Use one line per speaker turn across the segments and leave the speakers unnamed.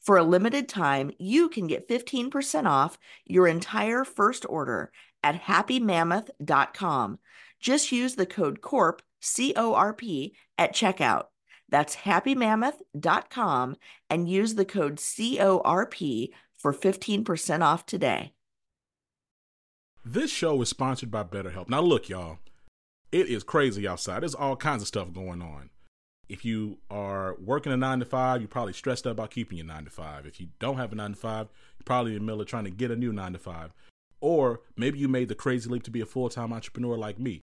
For a limited time, you can get 15% off your entire first order at happymammoth.com. Just use the code CORP, C O R P, at checkout. That's happymammoth.com and use the code CORP for 15% off today.
This show is sponsored by BetterHelp. Now, look, y'all, it is crazy outside. There's all kinds of stuff going on. If you are working a nine to five, you're probably stressed out about keeping your nine to five. If you don't have a nine to five, you're probably in the middle of trying to get a new nine to five. Or maybe you made the crazy leap to be a full time entrepreneur like me.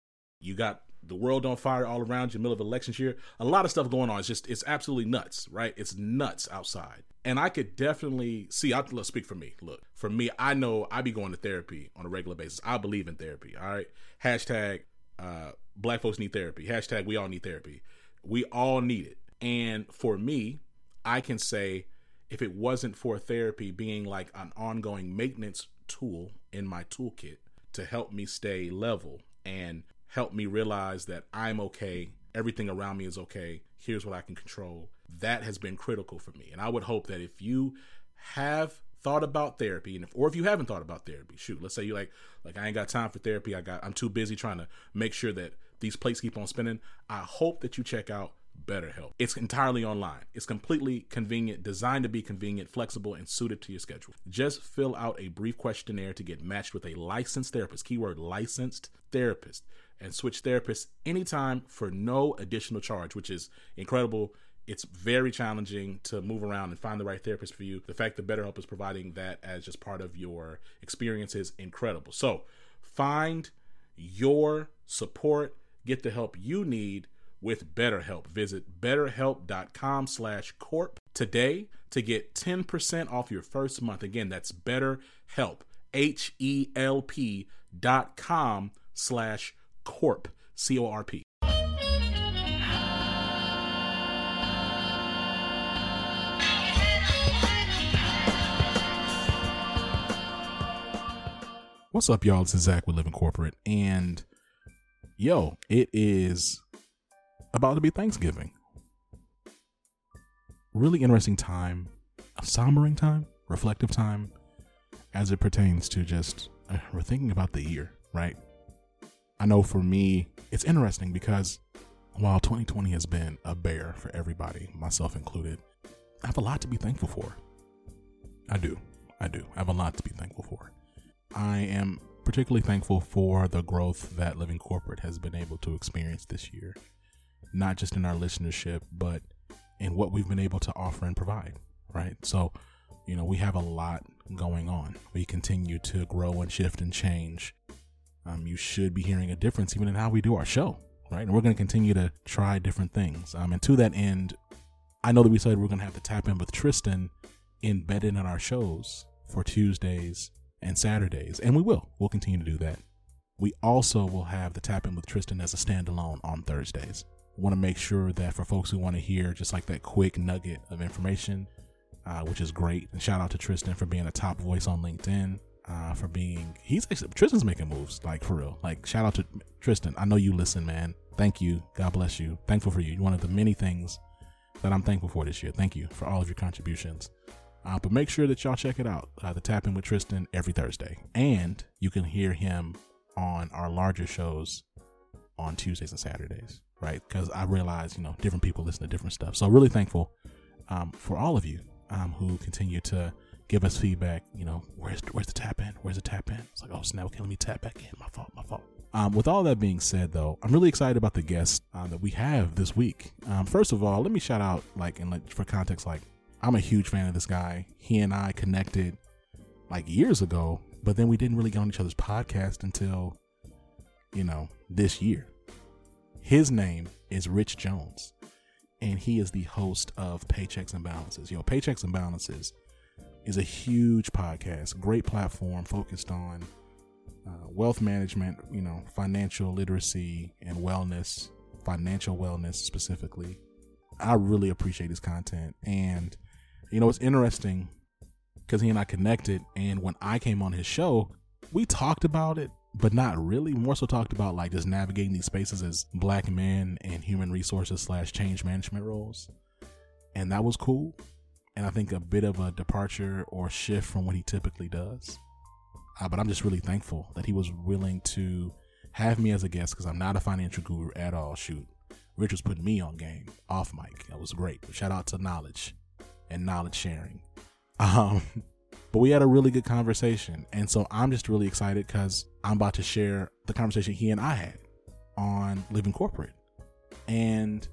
You got the world on fire all around you, middle of elections year. A lot of stuff going on. It's just it's absolutely nuts, right? It's nuts outside. And I could definitely see. I let's speak for me. Look, for me, I know I'd be going to therapy on a regular basis. I believe in therapy. All right. Hashtag uh, Black folks need therapy. Hashtag we all need therapy. We all need it. And for me, I can say if it wasn't for therapy being like an ongoing maintenance tool in my toolkit to help me stay level and help me realize that I'm okay, everything around me is okay, here's what I can control. That has been critical for me. And I would hope that if you have thought about therapy and if or if you haven't thought about therapy, shoot, let's say you like like I ain't got time for therapy, I got I'm too busy trying to make sure that these plates keep on spinning. I hope that you check out BetterHelp. It's entirely online. It's completely convenient, designed to be convenient, flexible, and suited to your schedule. Just fill out a brief questionnaire to get matched with a licensed therapist, keyword licensed therapist, and switch therapists anytime for no additional charge, which is incredible. It's very challenging to move around and find the right therapist for you. The fact that BetterHelp is providing that as just part of your experience is incredible. So find your support, get the help you need with BetterHelp. Visit betterhelp.com slash corp today to get 10% off your first month. Again, that's betterhelp, H-E-L-P dot com slash corp, C-O-R-P. What's up, y'all? This is Zach with Living Corporate, and yo, it is about to be Thanksgiving. Really interesting time, a sombering time, reflective time, as it pertains to just uh, we're thinking about the year, right? I know for me, it's interesting because while 2020 has been a bear for everybody, myself included, I have a lot to be thankful for. I do. I do. I have a lot to be thankful for. I am particularly thankful for the growth that Living Corporate has been able to experience this year not just in our listenership, but in what we've been able to offer and provide, right? So, you know, we have a lot going on. We continue to grow and shift and change. Um, you should be hearing a difference even in how we do our show, right? And we're going to continue to try different things. Um, and to that end, I know that we said we're going to have to tap in with Tristan embedded in our shows for Tuesdays and Saturdays, and we will. We'll continue to do that. We also will have the tap in with Tristan as a standalone on Thursdays want to make sure that for folks who want to hear just like that quick nugget of information, uh, which is great. And shout out to Tristan for being a top voice on LinkedIn. Uh, for being, he's Tristan's making moves, like for real. Like, shout out to Tristan. I know you listen, man. Thank you. God bless you. Thankful for you. One of the many things that I'm thankful for this year. Thank you for all of your contributions. Uh, but make sure that y'all check it out. Uh, the Tap In with Tristan every Thursday. And you can hear him on our larger shows on Tuesdays and Saturdays right? Because I realize, you know, different people listen to different stuff. So really thankful um, for all of you um, who continue to give us feedback. You know, where's where's the tap in? Where's the tap in? It's like, oh snap, okay, let me tap back in. My fault, my fault. Um, with all that being said, though, I'm really excited about the guests uh, that we have this week. Um, first of all, let me shout out, like, and like, for context, like, I'm a huge fan of this guy. He and I connected like years ago, but then we didn't really get on each other's podcast until, you know, this year. His name is Rich Jones, and he is the host of Paychecks and Balances. You know, Paychecks and Balances is a huge podcast, great platform focused on uh, wealth management, you know, financial literacy and wellness, financial wellness specifically. I really appreciate his content. And, you know, it's interesting because he and I connected. And when I came on his show, we talked about it, but not really. More so talked about like just navigating these spaces as black men and human resources slash change management roles. And that was cool. And I think a bit of a departure or shift from what he typically does. Uh, but I'm just really thankful that he was willing to have me as a guest because I'm not a financial guru at all. Shoot, Rich was putting me on game off mic. That was great. Shout out to knowledge and knowledge sharing. Um, but we had a really good conversation, and so I'm just really excited because I'm about to share the conversation he and I had on living corporate, and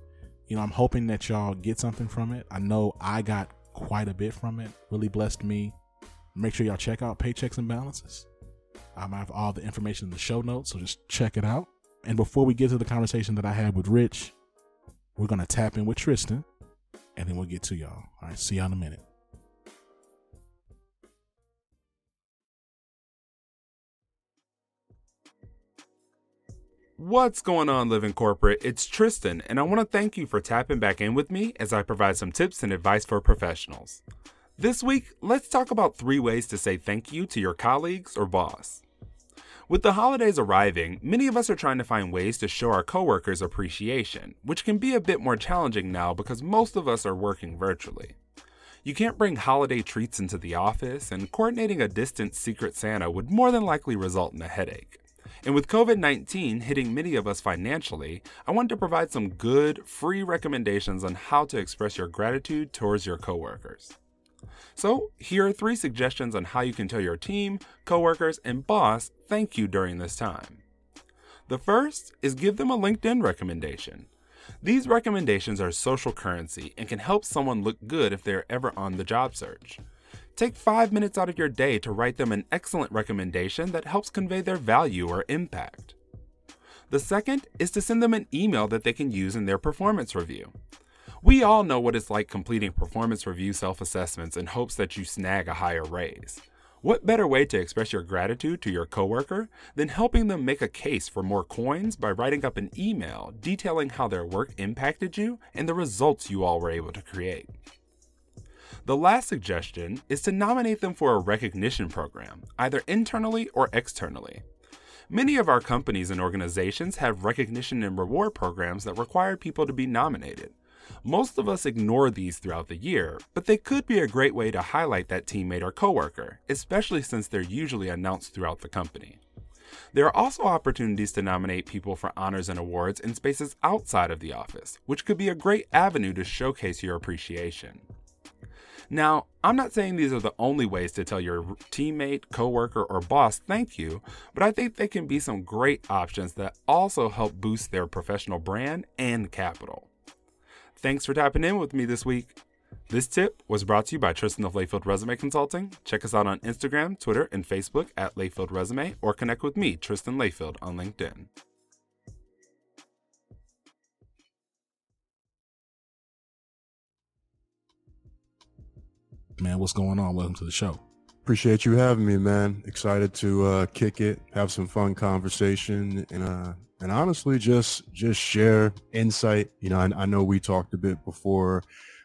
you know I'm hoping that y'all get something from it. I know I got quite a bit from it. Really blessed me Make sure y'all check out Paychecks and Balances. Um, I have all the information in the show notes, so just check it out. And before we get to the conversation that I had with Rich, we're going to tap in with Tristan, and then we'll get to y'all. All right, see y'all in a minute.
What's going on, Living Corporate? It's Tristan, and I want to thank you for tapping back in with me as I provide some tips and advice for professionals. This week, let's talk about three ways to say thank you to your colleagues or boss. With the holidays arriving, many of us are trying to find ways to show our coworkers appreciation, which can be a bit more challenging now because most of us are working virtually. You can't bring holiday treats into the office, and coordinating a distant Secret Santa would more than likely result in a headache. And with COVID 19 hitting many of us financially, I wanted to provide some good, free recommendations on how to express your gratitude towards your coworkers. So, here are three suggestions on how you can tell your team, coworkers, and boss thank you during this time. The first is give them a LinkedIn recommendation. These recommendations are social currency and can help someone look good if they're ever on the job search. Take five minutes out of your day to write them an excellent recommendation that helps convey their value or impact. The second is to send them an email that they can use in their performance review. We all know what it's like completing performance review self assessments in hopes that you snag a higher raise. What better way to express your gratitude to your coworker than helping them make a case for more coins by writing up an email detailing how their work impacted you and the results you all were able to create? The last suggestion is to nominate them for a recognition program, either internally or externally. Many of our companies and organizations have recognition and reward programs that require people to be nominated. Most of us ignore these throughout the year, but they could be a great way to highlight that teammate or coworker, especially since they're usually announced throughout the company. There are also opportunities to nominate people for honors and awards in spaces outside of the office, which could be a great avenue to showcase your appreciation. Now, I'm not saying these are the only ways to tell your teammate, coworker, or boss thank you, but I think they can be some great options that also help boost their professional brand and capital. Thanks for tapping in with me this week. This tip was brought to you by Tristan of Layfield Resume Consulting. Check us out on Instagram, Twitter, and Facebook at Layfield Resume, or connect with me, Tristan Layfield, on LinkedIn.
Man, what's going on? Welcome to the show.
Appreciate you having me, man. Excited to uh, kick it, have some fun conversation, and uh, and honestly just just share insight. You know i, I know we talked a bit before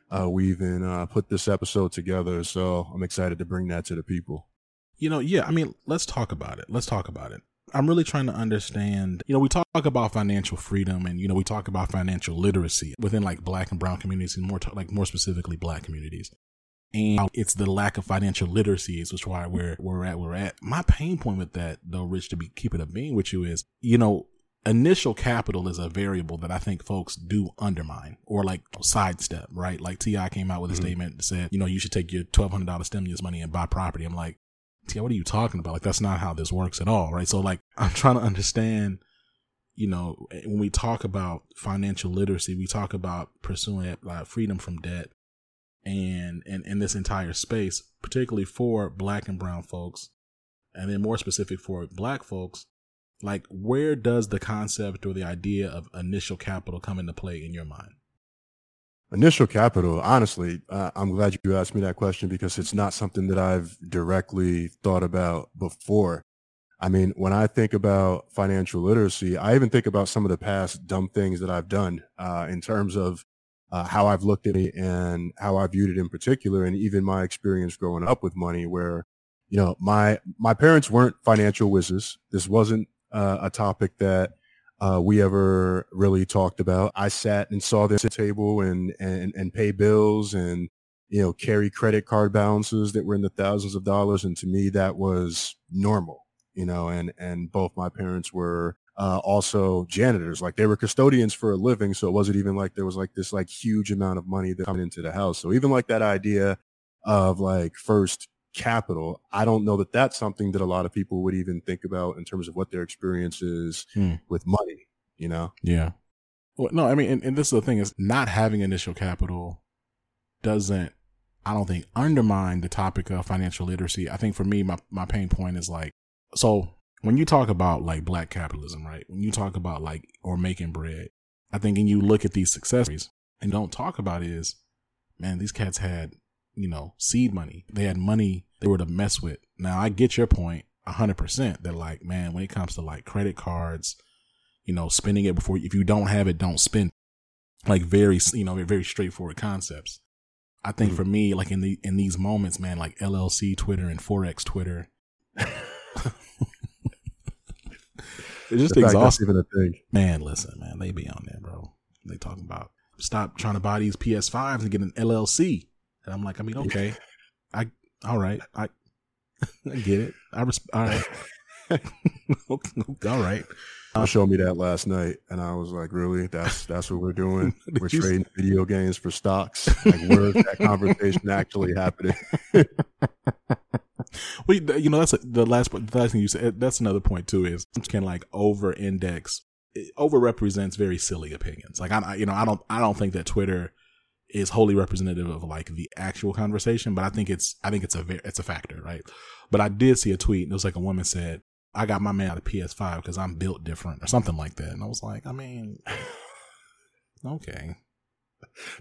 uh, we even uh, put this episode together so i'm excited to bring that to the people.
You know yeah i mean let's talk about it. Let's talk about it. I'm really trying to understand you know we talk about financial freedom and you know we talk about financial literacy within like black and brown communities and more t- like more specifically black communities. And it's the lack of financial literacy is which why we're we're at we're at. My pain point with that, though, Rich, to be keep it a being with you is, you know, initial capital is a variable that I think folks do undermine or like sidestep, right? Like T.I. came out with a mm-hmm. statement that said, you know, you should take your $1,200 stimulus money and buy property. I'm like, T.I., what are you talking about? Like, that's not how this works at all, right? So, like, I'm trying to understand you know, when we talk about financial literacy, we talk about pursuing uh, freedom from debt and, and, in this entire space, particularly for black and brown folks, and then more specific for black folks, like where does the concept or the idea of initial capital come into play in your mind?
Initial capital, honestly, uh, I'm glad you asked me that question because it's not something that I've directly thought about before. I mean, when I think about financial literacy, I even think about some of the past dumb things that I've done uh, in terms of uh, how I've looked at it and how I viewed it in particular, and even my experience growing up with money, where you know my my parents weren't financial whizzes. This wasn't uh, a topic that uh, we ever really talked about. I sat and saw this table and, and, and pay bills and, you know, carry credit card balances that were in the thousands of dollars. And to me, that was normal, you know, and, and both my parents were, uh, also janitors, like they were custodians for a living. So it wasn't even like there was like this like huge amount of money that coming into the house. So even like that idea of like first capital. I don't know that that's something that a lot of people would even think about in terms of what their experience is hmm. with money, you know?
Yeah. Well, no, I mean, and, and this is the thing is not having initial capital doesn't, I don't think, undermine the topic of financial literacy. I think for me, my, my pain point is like, so when you talk about like black capitalism, right? When you talk about like, or making bread, I think, and you look at these successes and don't talk about is, man, these cats had, you know, seed money. They had money they were to mess with. Now I get your point point hundred percent that like, man, when it comes to like credit cards, you know, spending it before, if you don't have it, don't spend like very, you know, very straightforward concepts. I think mm-hmm. for me, like in the, in these moments, man, like LLC Twitter and Forex Twitter, it's just exhausting. Even a thing. Man, listen, man, they be on there, bro. They talking about stop trying to buy these PS5s and get an LLC. And I'm like, I mean, okay, I all right, I, I get it. I res- all right, all right.
Uh, showed me that last night, and I was like, "Really? That's that's what we're doing? we're trading video games for stocks? Like, where's that conversation actually happening?"
we, you know, that's a, the last the last thing you said. That's another point too. Is can like over index, over represents very silly opinions. Like I, you know, I don't, I don't think that Twitter is wholly representative of like the actual conversation, but I think it's I think it's a it's a factor, right? But I did see a tweet. And it was like a woman said, "I got my man out of PS5 because I'm built different" or something like that, and I was like, I mean, okay.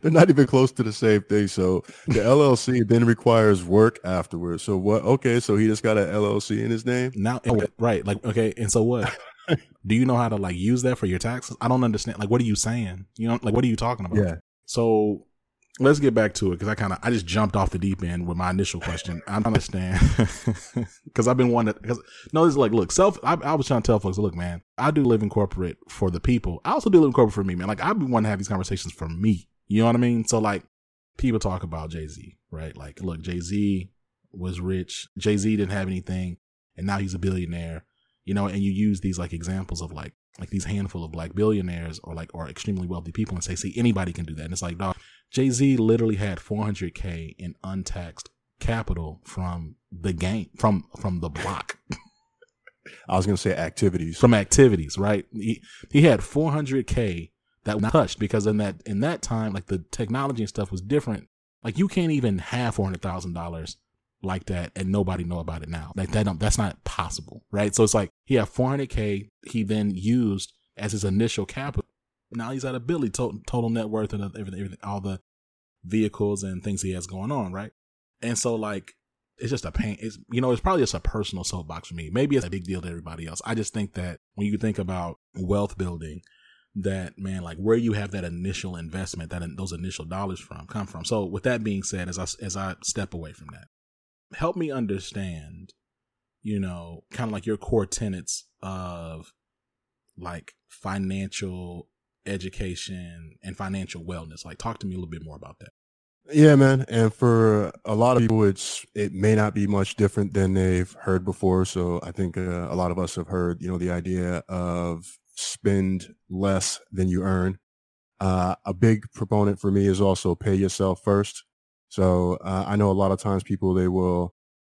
They're not even close to the same thing. So the LLC then requires work afterwards. So what? Okay, so he just got an LLC in his name.
Now, oh, right? Like, okay, and so what? Do you know how to like use that for your taxes? I don't understand. Like, what are you saying? You know, like, what are you talking about?
Yeah.
So let's get back to it because I kind of I just jumped off the deep end with my initial question. I understand because I've been wanting because no, is like look self. I, I, was trying to tell folks, look, man, I do live in corporate for the people. I also do live in corporate for me, man. Like I've been wanting to have these conversations for me. You know what I mean? So like people talk about Jay Z, right? Like look, Jay Z was rich. Jay Z didn't have anything, and now he's a billionaire. You know, and you use these like examples of like like these handful of black billionaires or like or extremely wealthy people and say, see, anybody can do that. And it's like, dog, Jay Z literally had 400k in untaxed capital from the game, from from the block.
I was gonna say activities
from activities, right? He he had 400k that was touched because in that in that time, like the technology and stuff was different. Like you can't even have four hundred thousand dollars like that and nobody know about it now. Like that, that's not possible, right? So it's like he had 400k. He then used as his initial capital. Now he's at a billion total, total net worth and everything, everything, all the vehicles and things he has going on, right? And so like it's just a pain. It's you know, it's probably just a personal soapbox for me. Maybe it's a big deal to everybody else. I just think that when you think about wealth building, that man, like where you have that initial investment, that those initial dollars from come from. So with that being said, as I as I step away from that, help me understand, you know, kind of like your core tenets of like financial education and financial wellness. Like talk to me a little bit more about that.
Yeah, man. And for a lot of people, it's it may not be much different than they've heard before. So I think uh, a lot of us have heard, you know, the idea of spend less than you earn. Uh, a big proponent for me is also pay yourself first. So uh, I know a lot of times people they will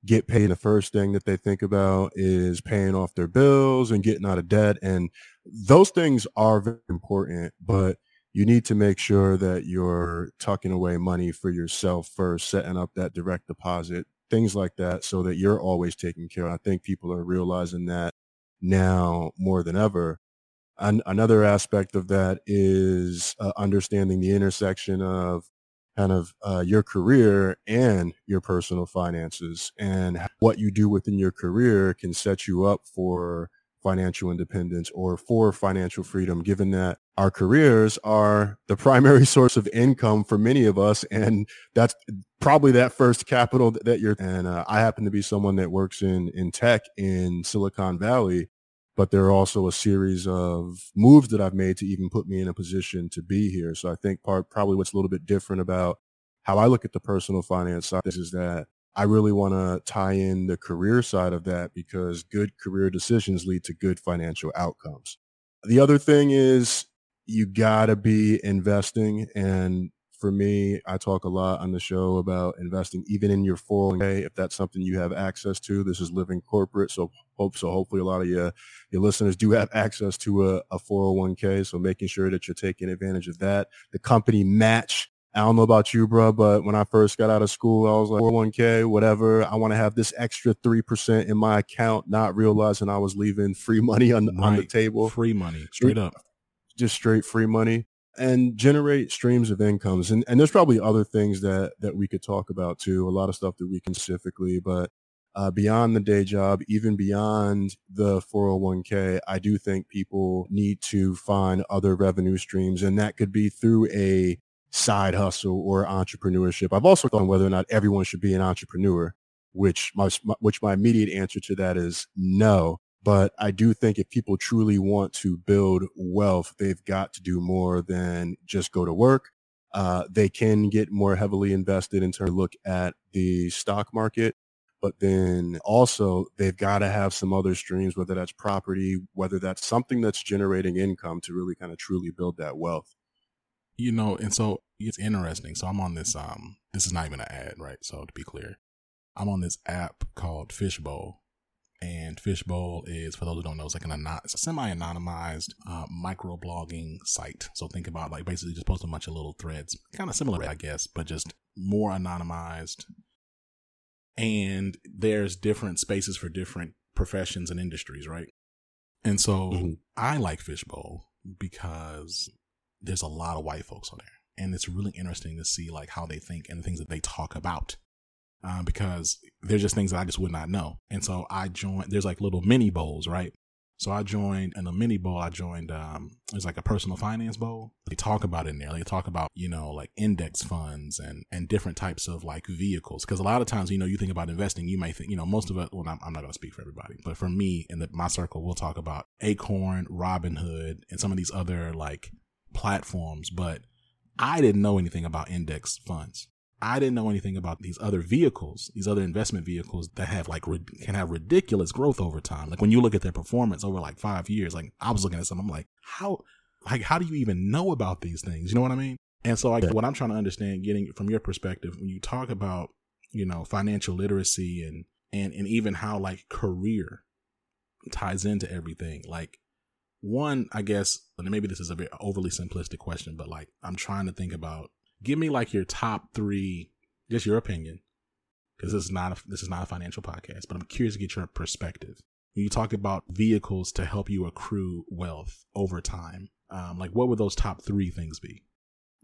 get paid. The first thing that they think about is paying off their bills and getting out of debt. And those things are very important, but you need to make sure that you're tucking away money for yourself first, setting up that direct deposit, things like that, so that you're always taken care of. I think people are realizing that now more than ever. And another aspect of that is uh, understanding the intersection of kind of uh, your career and your personal finances and what you do within your career can set you up for financial independence or for financial freedom, given that our careers are the primary source of income for many of us. And that's probably that first capital that you're, and uh, I happen to be someone that works in, in tech in Silicon Valley but there are also a series of moves that I've made to even put me in a position to be here. So I think part probably what's a little bit different about how I look at the personal finance side is that I really want to tie in the career side of that because good career decisions lead to good financial outcomes. The other thing is you got to be investing and for me, I talk a lot on the show about investing even in your 401k if that's something you have access to. This is living corporate, so hope so. Hopefully, a lot of your your listeners do have access to a, a 401k. So making sure that you're taking advantage of that. The company match. I don't know about you, bro, but when I first got out of school, I was like 401k, whatever. I want to have this extra three percent in my account, not realizing I was leaving free money on right. on the table.
Free money, straight up,
just straight free money and generate streams of incomes. And, and there's probably other things that, that we could talk about too, a lot of stuff that we can specifically, but uh, beyond the day job, even beyond the 401k, I do think people need to find other revenue streams and that could be through a side hustle or entrepreneurship. I've also thought on whether or not everyone should be an entrepreneur, which my, which my immediate answer to that is no. But I do think if people truly want to build wealth, they've got to do more than just go to work. Uh, they can get more heavily invested in terms of look at the stock market, but then also they've got to have some other streams, whether that's property, whether that's something that's generating income to really kind of truly build that wealth.
You know, and so it's interesting. So I'm on this, um, this is not even an ad, right? So to be clear, I'm on this app called Fishbowl and Fishbowl is, for those who don't know, it's like an anon- it's a semi-anonymized uh, micro-blogging site. So think about like basically just post a bunch of little threads, kind of similar, I guess, but just more anonymized. And there's different spaces for different professions and industries, right? And so mm-hmm. I like Fishbowl because there's a lot of white folks on there, and it's really interesting to see like how they think and the things that they talk about uh, because there's just things that I just would not know. And so I joined, there's like little mini bowls, right? So I joined in the mini bowl, I joined, um, it's like a personal finance bowl. They talk about in there. They talk about, you know, like index funds and, and different types of like vehicles. Cause a lot of times, you know, you think about investing, you might think, you know, most of it, well, I'm, I'm not going to speak for everybody, but for me in the, my circle, we'll talk about Acorn, Robinhood, and some of these other like platforms. But I didn't know anything about index funds. I didn't know anything about these other vehicles, these other investment vehicles that have like can have ridiculous growth over time. Like when you look at their performance over like five years, like I was looking at some, I'm like, how, like how do you even know about these things? You know what I mean? And so, like, what I'm trying to understand, getting from your perspective, when you talk about, you know, financial literacy and and and even how like career ties into everything, like one, I guess, and maybe this is a very overly simplistic question, but like I'm trying to think about give me like your top three, just your opinion, because this is not a, this is not a financial podcast, but I'm curious to get your perspective. When you talk about vehicles to help you accrue wealth over time, um, like what would those top three things be?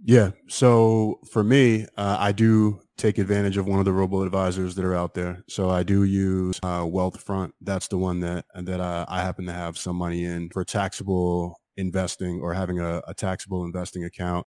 Yeah. So for me, uh, I do take advantage of one of the robo advisors that are out there. So I do use uh, Wealthfront. That's the one that that I, I happen to have some money in for taxable investing or having a, a taxable investing account.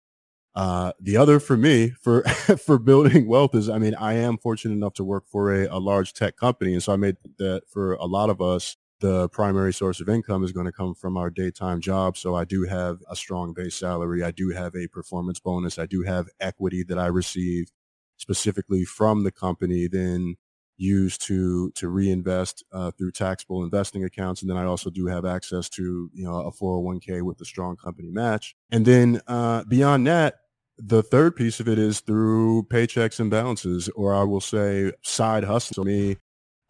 Uh, the other for me for for building wealth is, I mean, I am fortunate enough to work for a, a large tech company, and so I made that for a lot of us, the primary source of income is going to come from our daytime job. So I do have a strong base salary. I do have a performance bonus. I do have equity that I receive specifically from the company. Then used to to reinvest uh, through taxable investing accounts and then i also do have access to you know a 401k with a strong company match and then uh, beyond that the third piece of it is through paychecks and balances, or I will say side hustle. For me,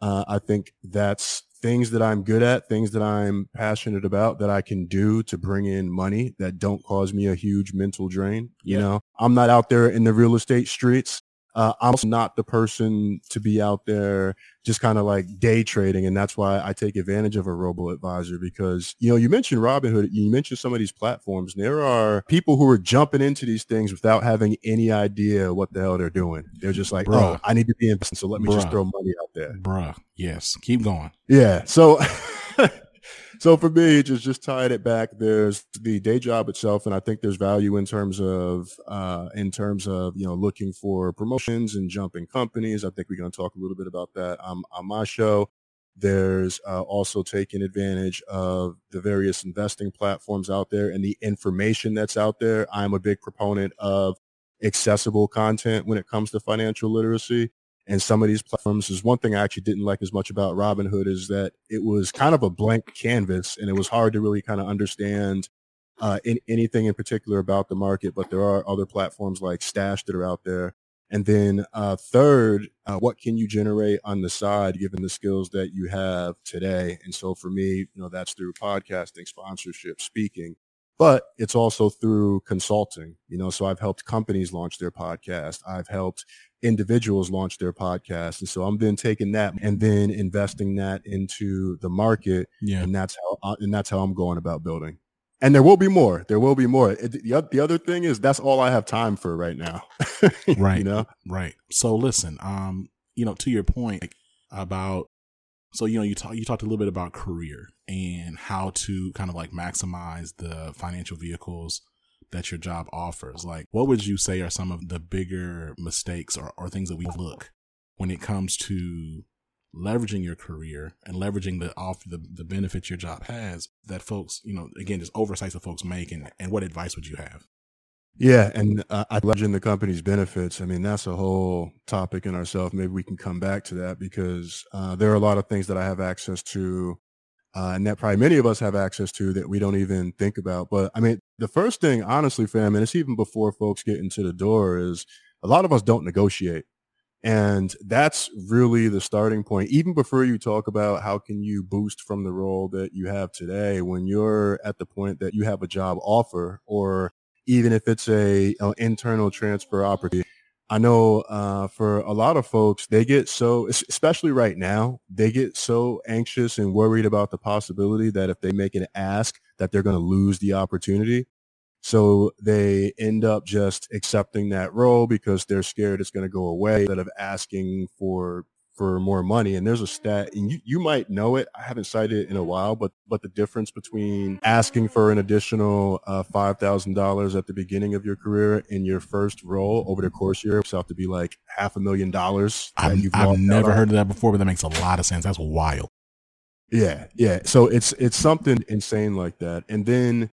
Uh, I think that's things that I'm good at, things that I'm passionate about that I can do to bring in money that don't cause me a huge mental drain. You know, I'm not out there in the real estate streets. Uh, I'm not the person to be out there just kind of like day trading. And that's why I take advantage of a robo advisor because, you know, you mentioned Robinhood, you mentioned some of these platforms. There are people who are jumping into these things without having any idea what the hell they're doing. They're just like, Bruh. oh, I need to be investing. So let me Bruh. just throw money out there.
Bruh. Yes. Keep going.
Yeah. So so for me, just just tying it back, there's the day job itself, and I think there's value in terms of uh, in terms of you know looking for promotions and jumping companies. I think we're going to talk a little bit about that on, on my show. There's uh, also taking advantage of the various investing platforms out there and the information that's out there. I'm a big proponent of accessible content when it comes to financial literacy and some of these platforms is one thing I actually didn't like as much about Robinhood is that it was kind of a blank canvas and it was hard to really kind of understand uh, in, anything in particular about the market. But there are other platforms like Stash that are out there. And then uh, third, uh, what can you generate on the side given the skills that you have today? And so for me, you know, that's through podcasting, sponsorship, speaking but it's also through consulting you know so i've helped companies launch their podcast i've helped individuals launch their podcast. And so i'm then taking that and then investing that into the market. Yeah. And that's how uh, and that's how i'm going about building. And there will be more. There will be more. The, the other thing is that's all i have time for right now.
Right. you know? Right. So listen um you know to your point about so you know you talk you talked a little bit about career and how to kind of like maximize the financial vehicles that your job offers. Like, what would you say are some of the bigger mistakes or, or things that we look when it comes to leveraging your career and leveraging the off the, the benefits your job has that folks, you know, again, just oversights that folks make and, and what advice would you have?
Yeah, and uh, I legend the company's benefits. I mean, that's a whole topic in ourselves. Maybe we can come back to that because uh, there are a lot of things that I have access to, uh, and that probably many of us have access to that we don't even think about. But I mean, the first thing, honestly, fam, and it's even before folks get into the door, is a lot of us don't negotiate. And that's really the starting point. Even before you talk about how can you boost from the role that you have today, when you're at the point that you have a job offer or even if it's a, a internal transfer opportunity. I know uh, for a lot of folks, they get so, especially right now, they get so anxious and worried about the possibility that if they make an ask, that they're going to lose the opportunity. So they end up just accepting that role because they're scared it's going to go away instead of asking for for more money. And there's a stat, and you, you might know it. I haven't cited it in a while, but but the difference between asking for an additional uh, five thousand dollars at the beginning of your career in your first role over the course of your year, have to be like half a million dollars.
I've, I've never heard of that before, but that makes a lot of sense. That's wild.
Yeah, yeah. So it's it's something insane like that, and then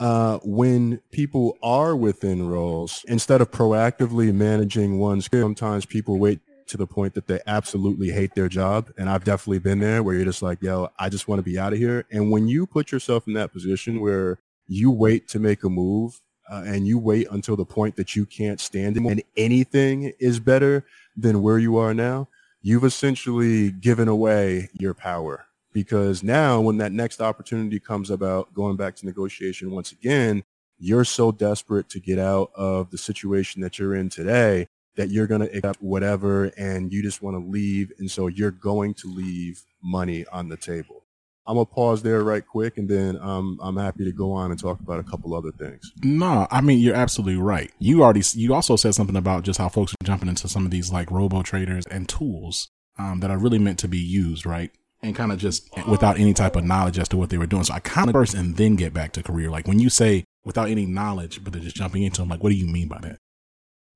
uh, when people are within roles, instead of proactively managing one's, sometimes people wait to the point that they absolutely hate their job. And I've definitely been there where you're just like, yo, I just want to be out of here. And when you put yourself in that position where you wait to make a move uh, and you wait until the point that you can't stand it and anything is better than where you are now, you've essentially given away your power because now when that next opportunity comes about going back to negotiation once again, you're so desperate to get out of the situation that you're in today that you're going to accept whatever and you just want to leave. And so you're going to leave money on the table. I'm gonna pause there right quick, and then um, I'm happy to go on and talk about a couple other things.
No, I mean you're absolutely right. You already you also said something about just how folks are jumping into some of these like robo traders and tools um, that are really meant to be used, right? And kind of just without any type of knowledge as to what they were doing. So I kind of first and then get back to career. Like when you say without any knowledge, but they're just jumping into them, like what do you mean by that?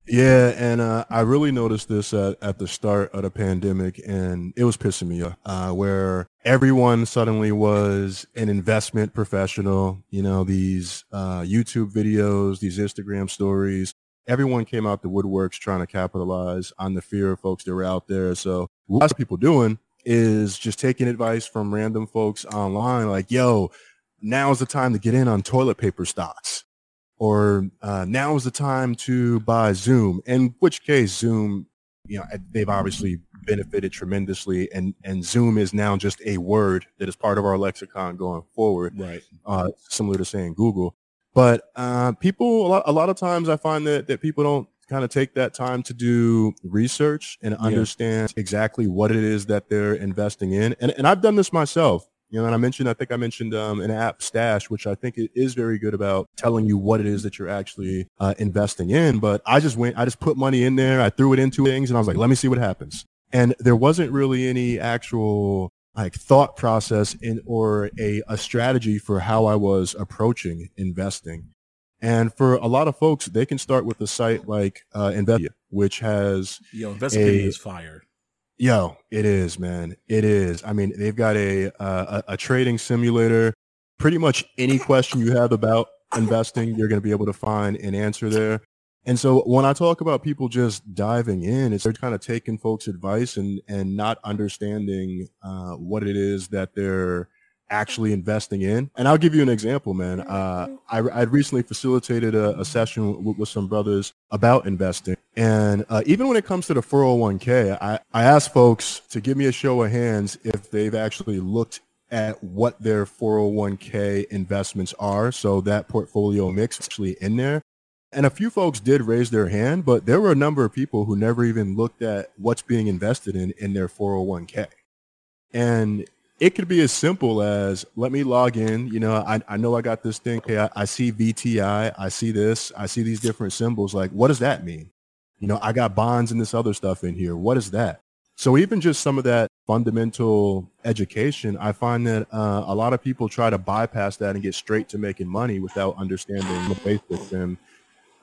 Yeah, and uh, I really noticed this at, at, the start of the pandemic, and it was pissing me off. Uh, where everyone suddenly was an investment professional. You know, these uh, YouTube videos, these Instagram stories. Everyone came out the woodworks trying to capitalize on the fear of folks that were out there. So what of people doing is just taking advice from random folks online, like, "Yo, now's the time to get in on toilet paper stocks." or uh, now is the time to buy Zoom. In which case, Zoom, you know, they've obviously benefited tremendously. And, and Zoom is now just a word that is part of our lexicon going forward.
Right.
Uh, similar to saying Google. But uh, people, a lot, a lot of times I find that, that people don't kind of take that time to do research and understand yeah. exactly what it is that they're investing in. And, and I've done this myself. You know, and I mentioned, I think I mentioned um, an app Stash, which I think it is very good about telling you what it is that you're actually uh, investing in. But I just went, I just put money in there, I threw it into things, and I was like, let me see what happens. And there wasn't really any actual like thought process in or a, a strategy for how I was approaching investing. And for a lot of folks, they can start with a site like uh, Investopedia, which has
yo Investopedia is fire.
Yo, it is, man. It is. I mean, they've got a, uh, a, a trading simulator. Pretty much any question you have about investing, you're going to be able to find an answer there. And so when I talk about people just diving in, it's they're kind of taking folks' advice and and not understanding uh, what it is that they're actually investing in. And I'll give you an example, man. Uh, I, I recently facilitated a, a session with, with, some brothers about investing. And uh, even when it comes to the 401k, I, I asked folks to give me a show of hands if they've actually looked at what their 401k investments are. So that portfolio mix actually in there. And a few folks did raise their hand, but there were a number of people who never even looked at what's being invested in in their 401k. And it could be as simple as let me log in. You know, I, I know I got this thing. Okay, I, I see VTI. I see this. I see these different symbols. Like, what does that mean? You know, I got bonds and this other stuff in here. What is that? So even just some of that fundamental education, I find that uh, a lot of people try to bypass that and get straight to making money without understanding the basics. And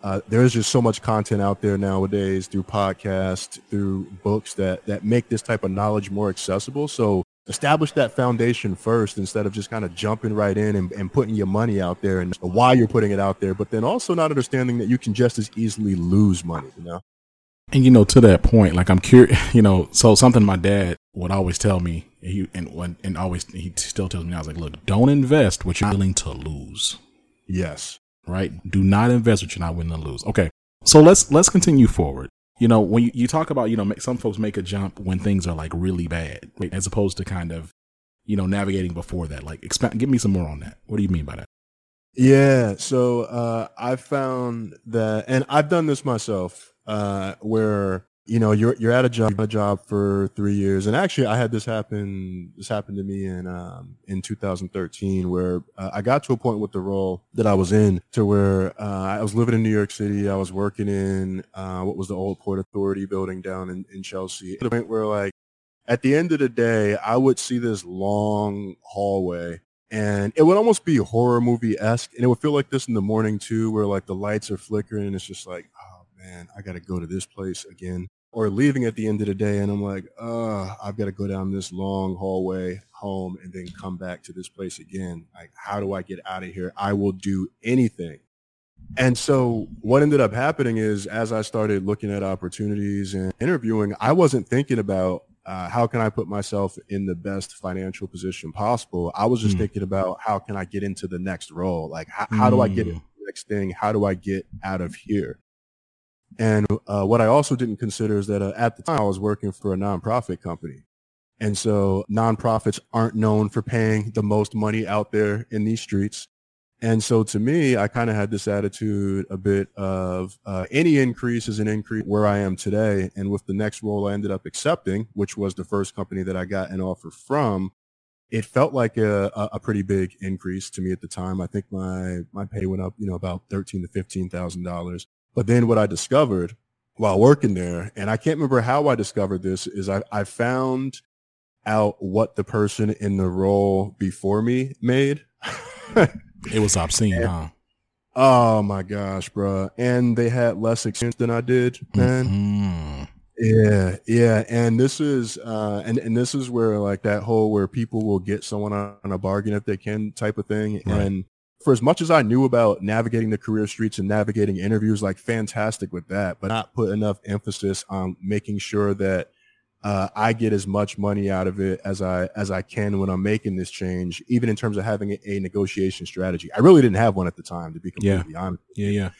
uh, there's just so much content out there nowadays through podcasts, through books that that make this type of knowledge more accessible. So establish that foundation first instead of just kind of jumping right in and, and putting your money out there and why you're putting it out there, but then also not understanding that you can just as easily lose money, you know?
And you know, to that point, like I'm curious, you know, so something my dad would always tell me, he and when and always he still tells me, I was like, look, don't invest what you're willing to lose.
Yes.
Right. Do not invest what you're not willing to lose. Okay. So let's let's continue forward you know, when you, you talk about, you know, some folks make a jump when things are like really bad, as opposed to kind of, you know, navigating before that. Like, expand, give me some more on that. What do you mean by that?
Yeah. So uh, I found that, and I've done this myself, uh, where you know you're you're at a job a job for three years. And actually i had this happen this happened to me in um in 2013 where uh, i got to a point with the role that i was in to where uh, i was living in new york city. I was working in uh, what was the old port authority building down in, in chelsea. To the point where like at the end of the day i would see this long hallway and it would almost be horror movie esque, and it would feel like this in the morning too, where like the lights are flickering, and it's just like, oh man, I got to go to this place again or leaving at the end of the day and I'm like, uh, I've got to go down this long hallway home and then come back to this place again. Like, how do I get out of here? I will do anything. And so what ended up happening is as I started looking at opportunities and interviewing, I wasn't thinking about uh, how can I put myself in the best financial position possible. I was just mm. thinking about how can I get into the next role? Like, how, how mm. do I get hmm. into the next thing? How do I get out of here? And uh, what I also didn't consider is that uh, at the time I was working for a nonprofit company. And so nonprofits aren't known for paying the most money out there in these streets. And so to me, I kind of had this attitude a bit of uh, any increase is an increase where I am today. And with the next role I ended up accepting, which was the first company that I got an offer from, it felt like a, a pretty big increase to me at the time. I think my, my pay went up, you know, about thirteen to $15,000. But then what I discovered while working there, and I can't remember how I discovered this, is I, I found out what the person in the role before me made.
it was obscene, and, huh?
Oh my gosh, bro. And they had less experience than I did, man. Mm-hmm. Yeah, yeah. And this is uh and, and this is where like that whole where people will get someone on a bargain if they can type of thing. Right. And for as much as I knew about navigating the career streets and navigating interviews, like fantastic with that, but not put enough emphasis on making sure that uh, I get as much money out of it as I as I can when I'm making this change, even in terms of having a, a negotiation strategy. I really didn't have one at the time, to be completely
yeah.
honest.
Yeah, yeah.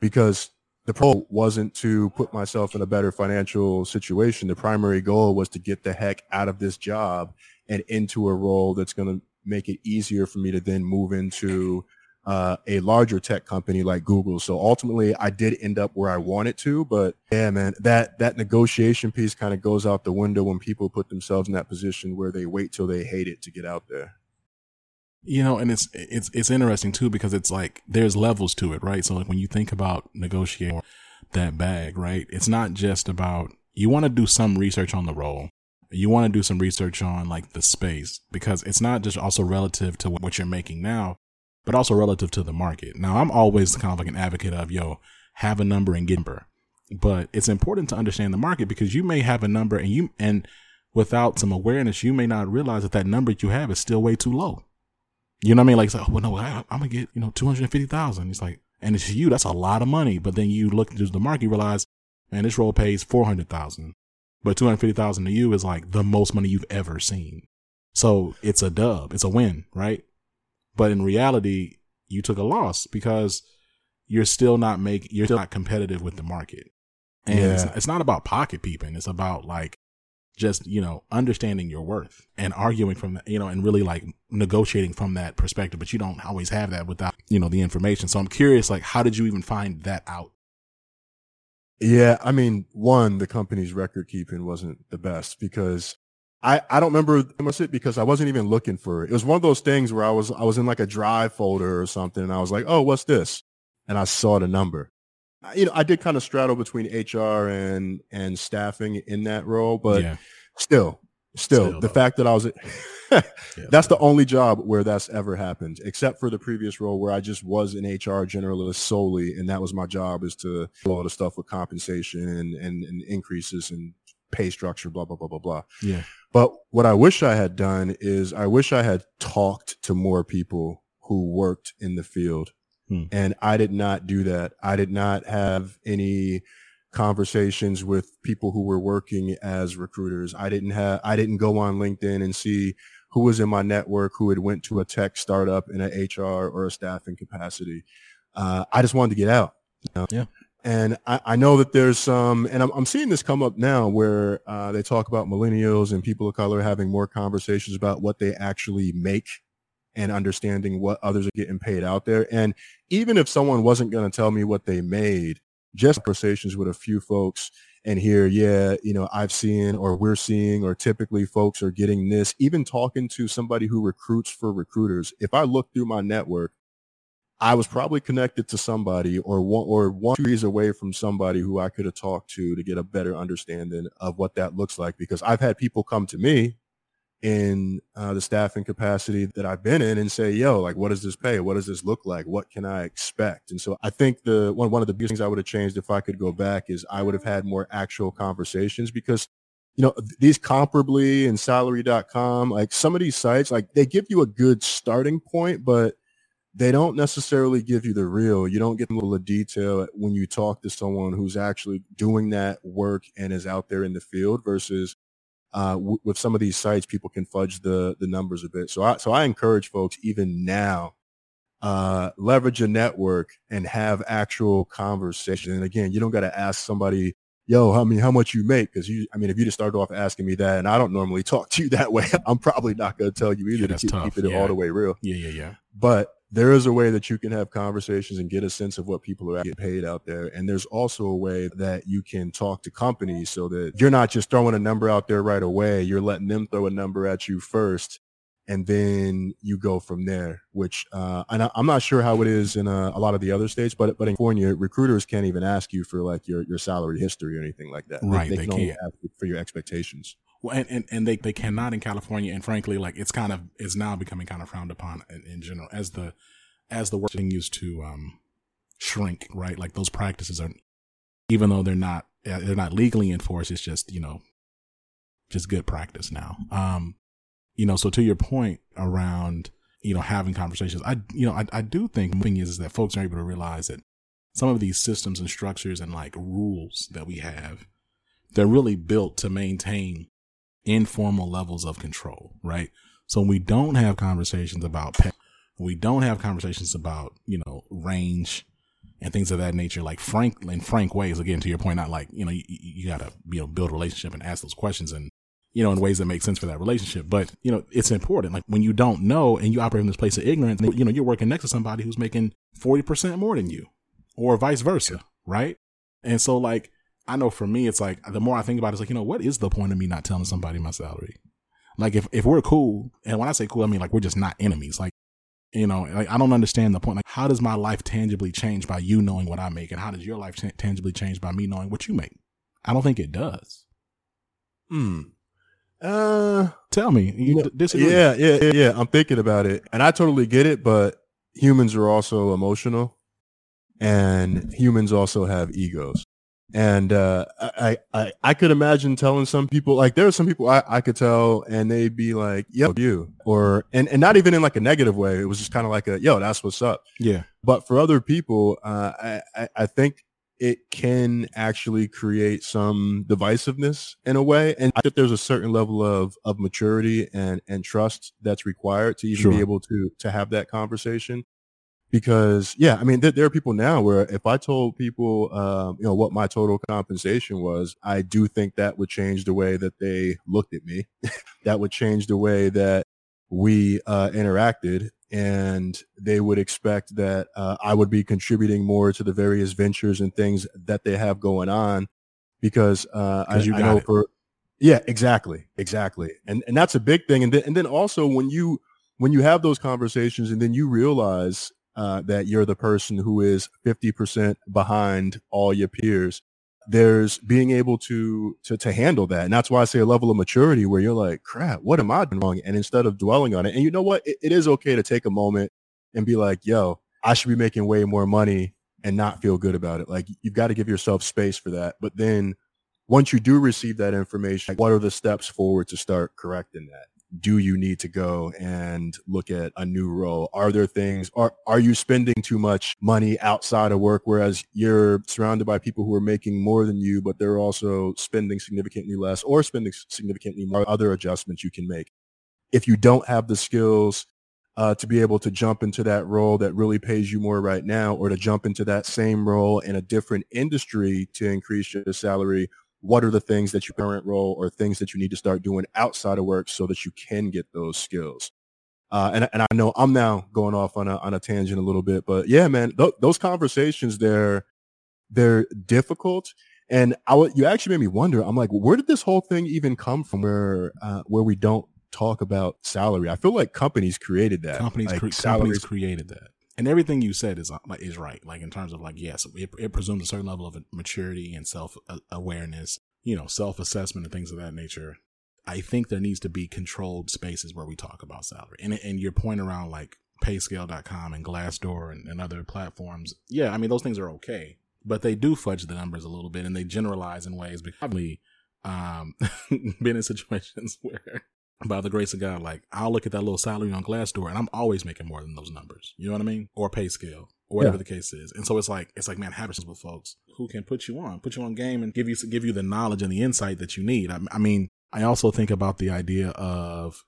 Because the goal wasn't to put myself in a better financial situation. The primary goal was to get the heck out of this job and into a role that's going to make it easier for me to then move into uh, a larger tech company like Google. So ultimately, I did end up where I wanted to. But yeah, man, that that negotiation piece kind of goes out the window when people put themselves in that position where they wait till they hate it to get out there.
You know, and it's it's it's interesting too because it's like there's levels to it, right? So like when you think about negotiating that bag, right? It's not just about you want to do some research on the role. You want to do some research on like the space because it's not just also relative to what you're making now, but also relative to the market. Now, I'm always kind of like an advocate of, yo, have a number and get a number. But it's important to understand the market because you may have a number and you, and without some awareness, you may not realize that that number you have is still way too low. You know what I mean? Like, it's like oh, well, no, I, am gonna get, you know, 250,000. It's like, and it's you, that's a lot of money. But then you look into the market, you realize, man, this role pays 400,000, but 250,000 to you is like the most money you've ever seen. So it's a dub. It's a win, right? But in reality, you took a loss because you're still not making, you're still not competitive with the market. And yeah. it's, it's not about pocket peeping. It's about like just you know understanding your worth and arguing from that you know and really like negotiating from that perspective but you don't always have that without you know the information so i'm curious like how did you even find that out
yeah i mean one the company's record keeping wasn't the best because I, I don't remember it because I wasn't even looking for it. It was one of those things where I was I was in like a drive folder or something and I was like, oh, what's this? And I saw the number you know, I did kind of straddle between HR and and staffing in that role, but yeah. still, still, still, the fact that I was yeah, that's the only job where that's ever happened, except for the previous role where I just was an HR generalist solely, and that was my job is to do all the stuff with compensation and, and, and increases and pay structure, blah blah blah blah blah.
Yeah.
But what I wish I had done is I wish I had talked to more people who worked in the field Hmm. And I did not do that. I did not have any conversations with people who were working as recruiters. I didn't have, I didn't go on LinkedIn and see who was in my network who had went to a tech startup in an HR or a staffing capacity. Uh, I just wanted to get out.
You know? Yeah.
And I, I, know that there's some, and I'm, I'm seeing this come up now where uh, they talk about millennials and people of color having more conversations about what they actually make and understanding what others are getting paid out there. And even if someone wasn't going to tell me what they made, just conversations with a few folks and hear, yeah, you know, I've seen or we're seeing or typically folks are getting this, even talking to somebody who recruits for recruiters. If I look through my network, I was probably connected to somebody or one or one trees away from somebody who I could have talked to to get a better understanding of what that looks like because I've had people come to me in uh, the staffing capacity that I've been in and say, yo, like, what does this pay? What does this look like? What can I expect? And so I think the one, one of the biggest things I would have changed if I could go back is I would have had more actual conversations because, you know, these comparably and salary.com, like some of these sites, like they give you a good starting point, but they don't necessarily give you the real. You don't get a little detail when you talk to someone who's actually doing that work and is out there in the field versus uh, w- with some of these sites, people can fudge the the numbers a bit. So I so I encourage folks even now uh, leverage a network and have actual conversation. And again, you don't got to ask somebody, yo, I mean, how much you make? Because you, I mean, if you just started off asking me that, and I don't normally talk to you that way, I'm probably not going to tell you either yeah, to keep, keep, it yeah. all the way real.
Yeah, yeah, yeah.
But there is a way that you can have conversations and get a sense of what people are getting paid out there. And there's also a way that you can talk to companies so that you're not just throwing a number out there right away. You're letting them throw a number at you first. And then you go from there, which, uh, and I, am not sure how it is in a, a, lot of the other states, but, but in California, recruiters can't even ask you for like your, your salary history or anything like that.
Right.
They, they,
they can only
ask for your expectations.
Well, and, and, and they, they cannot in California. And frankly, like it's kind of, is now becoming kind of frowned upon in, in general as the, as the work used to, um, shrink, right? Like those practices are, even though they're not, they're not legally enforced, it's just, you know, just good practice now. Um, you know, so to your point around, you know, having conversations, I, you know, I, I do think the thing is, is that folks are able to realize that some of these systems and structures and like rules that we have, they're really built to maintain informal levels of control, right? So we don't have conversations about pay, we don't have conversations about, you know, range, and things of that nature, like frank in frank ways. Again, to your point, not like you know you, you got to you know build a relationship and ask those questions and you know in ways that make sense for that relationship. But you know it's important. Like when you don't know and you operate in this place of ignorance, you know you're working next to somebody who's making forty percent more than you, or vice versa, right? And so like I know for me, it's like the more I think about it, it's like you know what is the point of me not telling somebody my salary? Like if if we're cool, and when I say cool, I mean like we're just not enemies. Like you know, like I don't understand the point. Like, how does my life tangibly change by you knowing what I make, and how does your life t- tangibly change by me knowing what you make? I don't think it does.
Hmm. Uh,
tell me. You
disagree? Yeah, yeah, yeah. I'm thinking about it, and I totally get it. But humans are also emotional, and humans also have egos. And uh, I, I I could imagine telling some people like there are some people I, I could tell and they'd be like yo you or and, and not even in like a negative way. It was just kind of like a yo that's what's up.
Yeah.
But for other people uh, I, I I think it can actually create some divisiveness in a way. And I think there's a certain level of of maturity and and trust that's required to even sure. be able to to have that conversation because yeah, I mean, there, there, are people now where if I told people, um, you know, what my total compensation was, I do think that would change the way that they looked at me. that would change the way that we uh, interacted, and they would expect that uh, I would be contributing more to the various ventures and things that they have going on, because uh, I, you I know it. for yeah, exactly, exactly, and and that's a big thing, and then and then also when you when you have those conversations and then you realize uh, that you're the person who is 50% behind all your peers. There's being able to, to, to handle that. And that's why I say a level of maturity where you're like, crap, what am I doing wrong? And instead of dwelling on it, and you know what? it, it is okay to take a moment and be like, yo, I should be making way more money and not feel good about it. Like you've got to give yourself space for that. But then once you do receive that information, what are the steps forward to start correcting that? Do you need to go and look at a new role? Are there things, are, are you spending too much money outside of work, whereas you're surrounded by people who are making more than you, but they're also spending significantly less or spending significantly more other adjustments you can make. If you don't have the skills uh, to be able to jump into that role that really pays you more right now or to jump into that same role in a different industry to increase your salary what are the things that your current role or things that you need to start doing outside of work so that you can get those skills. Uh, and, and I know I'm now going off on a, on a tangent a little bit, but yeah, man, th- those conversations, they're, they're difficult. And I w- you actually made me wonder, I'm like, where did this whole thing even come from where, uh, where we don't talk about salary? I feel like companies created that.
Companies,
like
cre- companies created that and everything you said is uh, is right. Like in terms of like yes, it, it presumes a certain level of maturity and self awareness, you know, self assessment and things of that nature. I think there needs to be controlled spaces where we talk about salary. And and your point around like payscale.com and Glassdoor and, and other platforms, yeah, I mean those things are okay, but they do fudge the numbers a little bit and they generalize in ways. But probably um, been in situations where by the grace of God, like I'll look at that little salary on Glassdoor and I'm always making more than those numbers. You know what I mean? Or pay scale or whatever yeah. the case is. And so it's like it's like man, have with folks who can put you on, put you on game, and give you give you the knowledge and the insight that you need. I, I mean, I also think about the idea of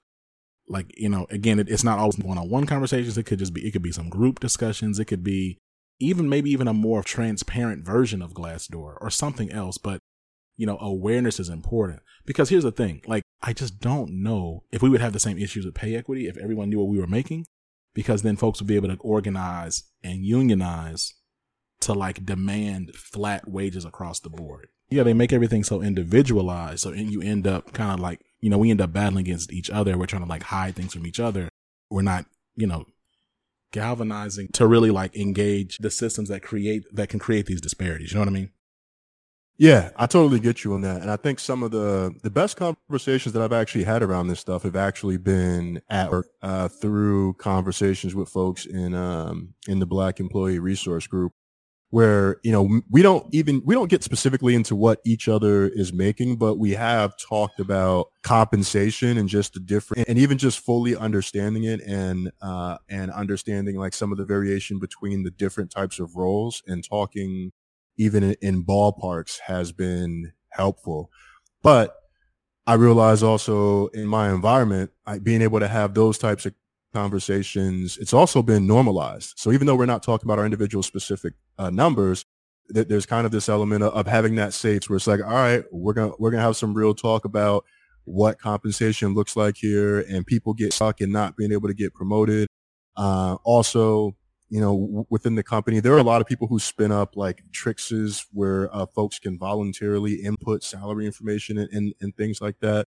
like you know, again, it, it's not always one on one conversations. It could just be it could be some group discussions. It could be even maybe even a more transparent version of Glassdoor or something else. But you know, awareness is important because here's the thing, like I just don't know if we would have the same issues with pay equity if everyone knew what we were making, because then folks would be able to organize and unionize to like demand flat wages across the board. Yeah, they make everything so individualized. So you end up kind of like, you know, we end up battling against each other. We're trying to like hide things from each other. We're not, you know, galvanizing to really like engage the systems that create, that can create these disparities. You know what I mean?
Yeah, I totally get you on that. And I think some of the, the best conversations that I've actually had around this stuff have actually been at work, uh, through conversations with folks in, um, in the Black Employee Resource Group where, you know, we don't even, we don't get specifically into what each other is making, but we have talked about compensation and just the different, and even just fully understanding it and, uh, and understanding like some of the variation between the different types of roles and talking even in, ballparks has been helpful. But I realize also in my environment, I, being able to have those types of conversations, it's also been normalized. So even though we're not talking about our individual specific uh, numbers, th- there's kind of this element of, of having that safe where it's like, all right, we're gonna we're gonna have some real talk about what compensation looks like here, and people get stuck in not being able to get promoted. Uh, also, you know, w- within the company, there are a lot of people who spin up like Trixes where uh, folks can voluntarily input salary information and, and, and things like that.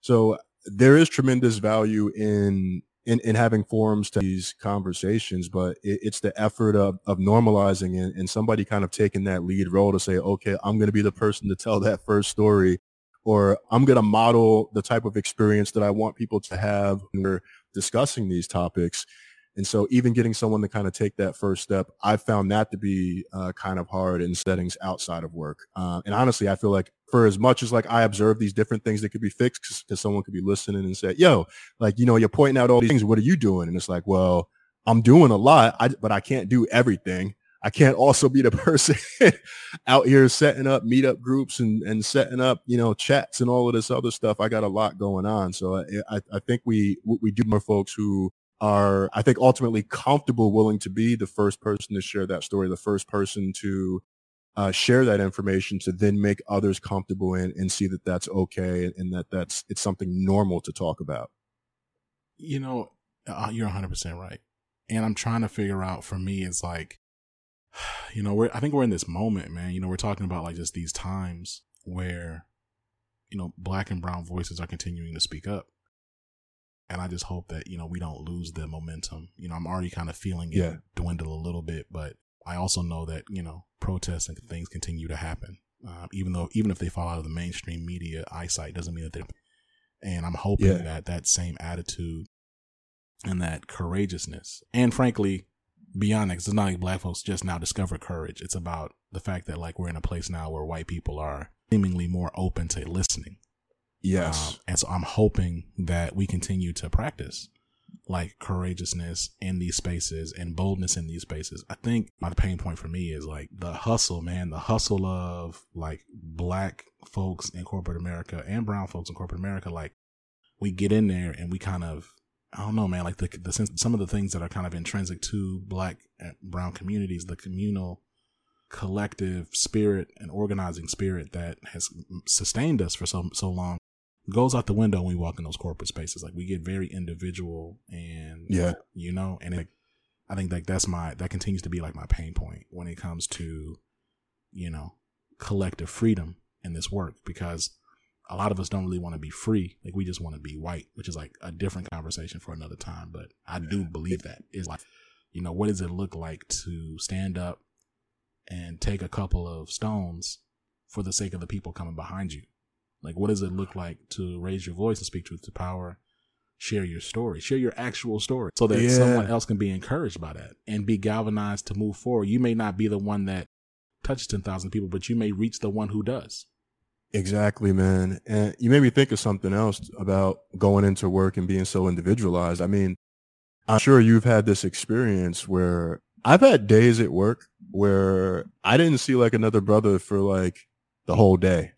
So there is tremendous value in in, in having forums to these conversations, but it, it's the effort of, of normalizing and, and somebody kind of taking that lead role to say, okay, I'm going to be the person to tell that first story, or I'm going to model the type of experience that I want people to have when we're discussing these topics. And so even getting someone to kind of take that first step, I found that to be uh, kind of hard in settings outside of work. Uh, and honestly, I feel like for as much as like I observe these different things that could be fixed because someone could be listening and say, yo, like, you know, you're pointing out all these things. What are you doing? And it's like, well, I'm doing a lot, I, but I can't do everything. I can't also be the person out here setting up meetup groups and, and setting up, you know, chats and all of this other stuff. I got a lot going on. So I, I, I think we, we do more folks who are, I think, ultimately comfortable, willing to be the first person to share that story, the first person to uh, share that information to then make others comfortable in and see that that's okay and, and that that's it's something normal to talk about.
You know, uh, you're 100% right. And I'm trying to figure out for me, it's like, you know, we're, I think we're in this moment, man. You know, we're talking about like just these times where, you know, black and brown voices are continuing to speak up and I just hope that you know we don't lose the momentum. You know, I'm already kind of feeling it yeah. dwindle a little bit, but I also know that you know protests and things continue to happen. Uh, even though even if they fall out of the mainstream media eyesight, doesn't mean that they're. And I'm hoping yeah. that that same attitude and that courageousness, and frankly, beyond that, it's not like black folks just now discover courage. It's about the fact that like we're in a place now where white people are seemingly more open to listening
Yes.
Um, and so I'm hoping that we continue to practice like courageousness in these spaces and boldness in these spaces. I think my pain point for me is like the hustle, man, the hustle of like black folks in corporate America and brown folks in corporate America. Like we get in there and we kind of, I don't know, man, like the, the sense, some of the things that are kind of intrinsic to black and brown communities, the communal collective spirit and organizing spirit that has sustained us for so, so long goes out the window when we walk in those corporate spaces. Like we get very individual and
yeah,
you know, and it, I think like that's my that continues to be like my pain point when it comes to you know collective freedom in this work because a lot of us don't really want to be free. Like we just want to be white, which is like a different conversation for another time. But I do believe that is like, you know, what does it look like to stand up and take a couple of stones for the sake of the people coming behind you? Like, what does it look like to raise your voice and speak truth to power? Share your story, share your actual story so that yeah. someone else can be encouraged by that and be galvanized to move forward. You may not be the one that touches 10,000 people, but you may reach the one who does.
Exactly, man. And you made me think of something else about going into work and being so individualized. I mean, I'm sure you've had this experience where I've had days at work where I didn't see like another brother for like the whole day.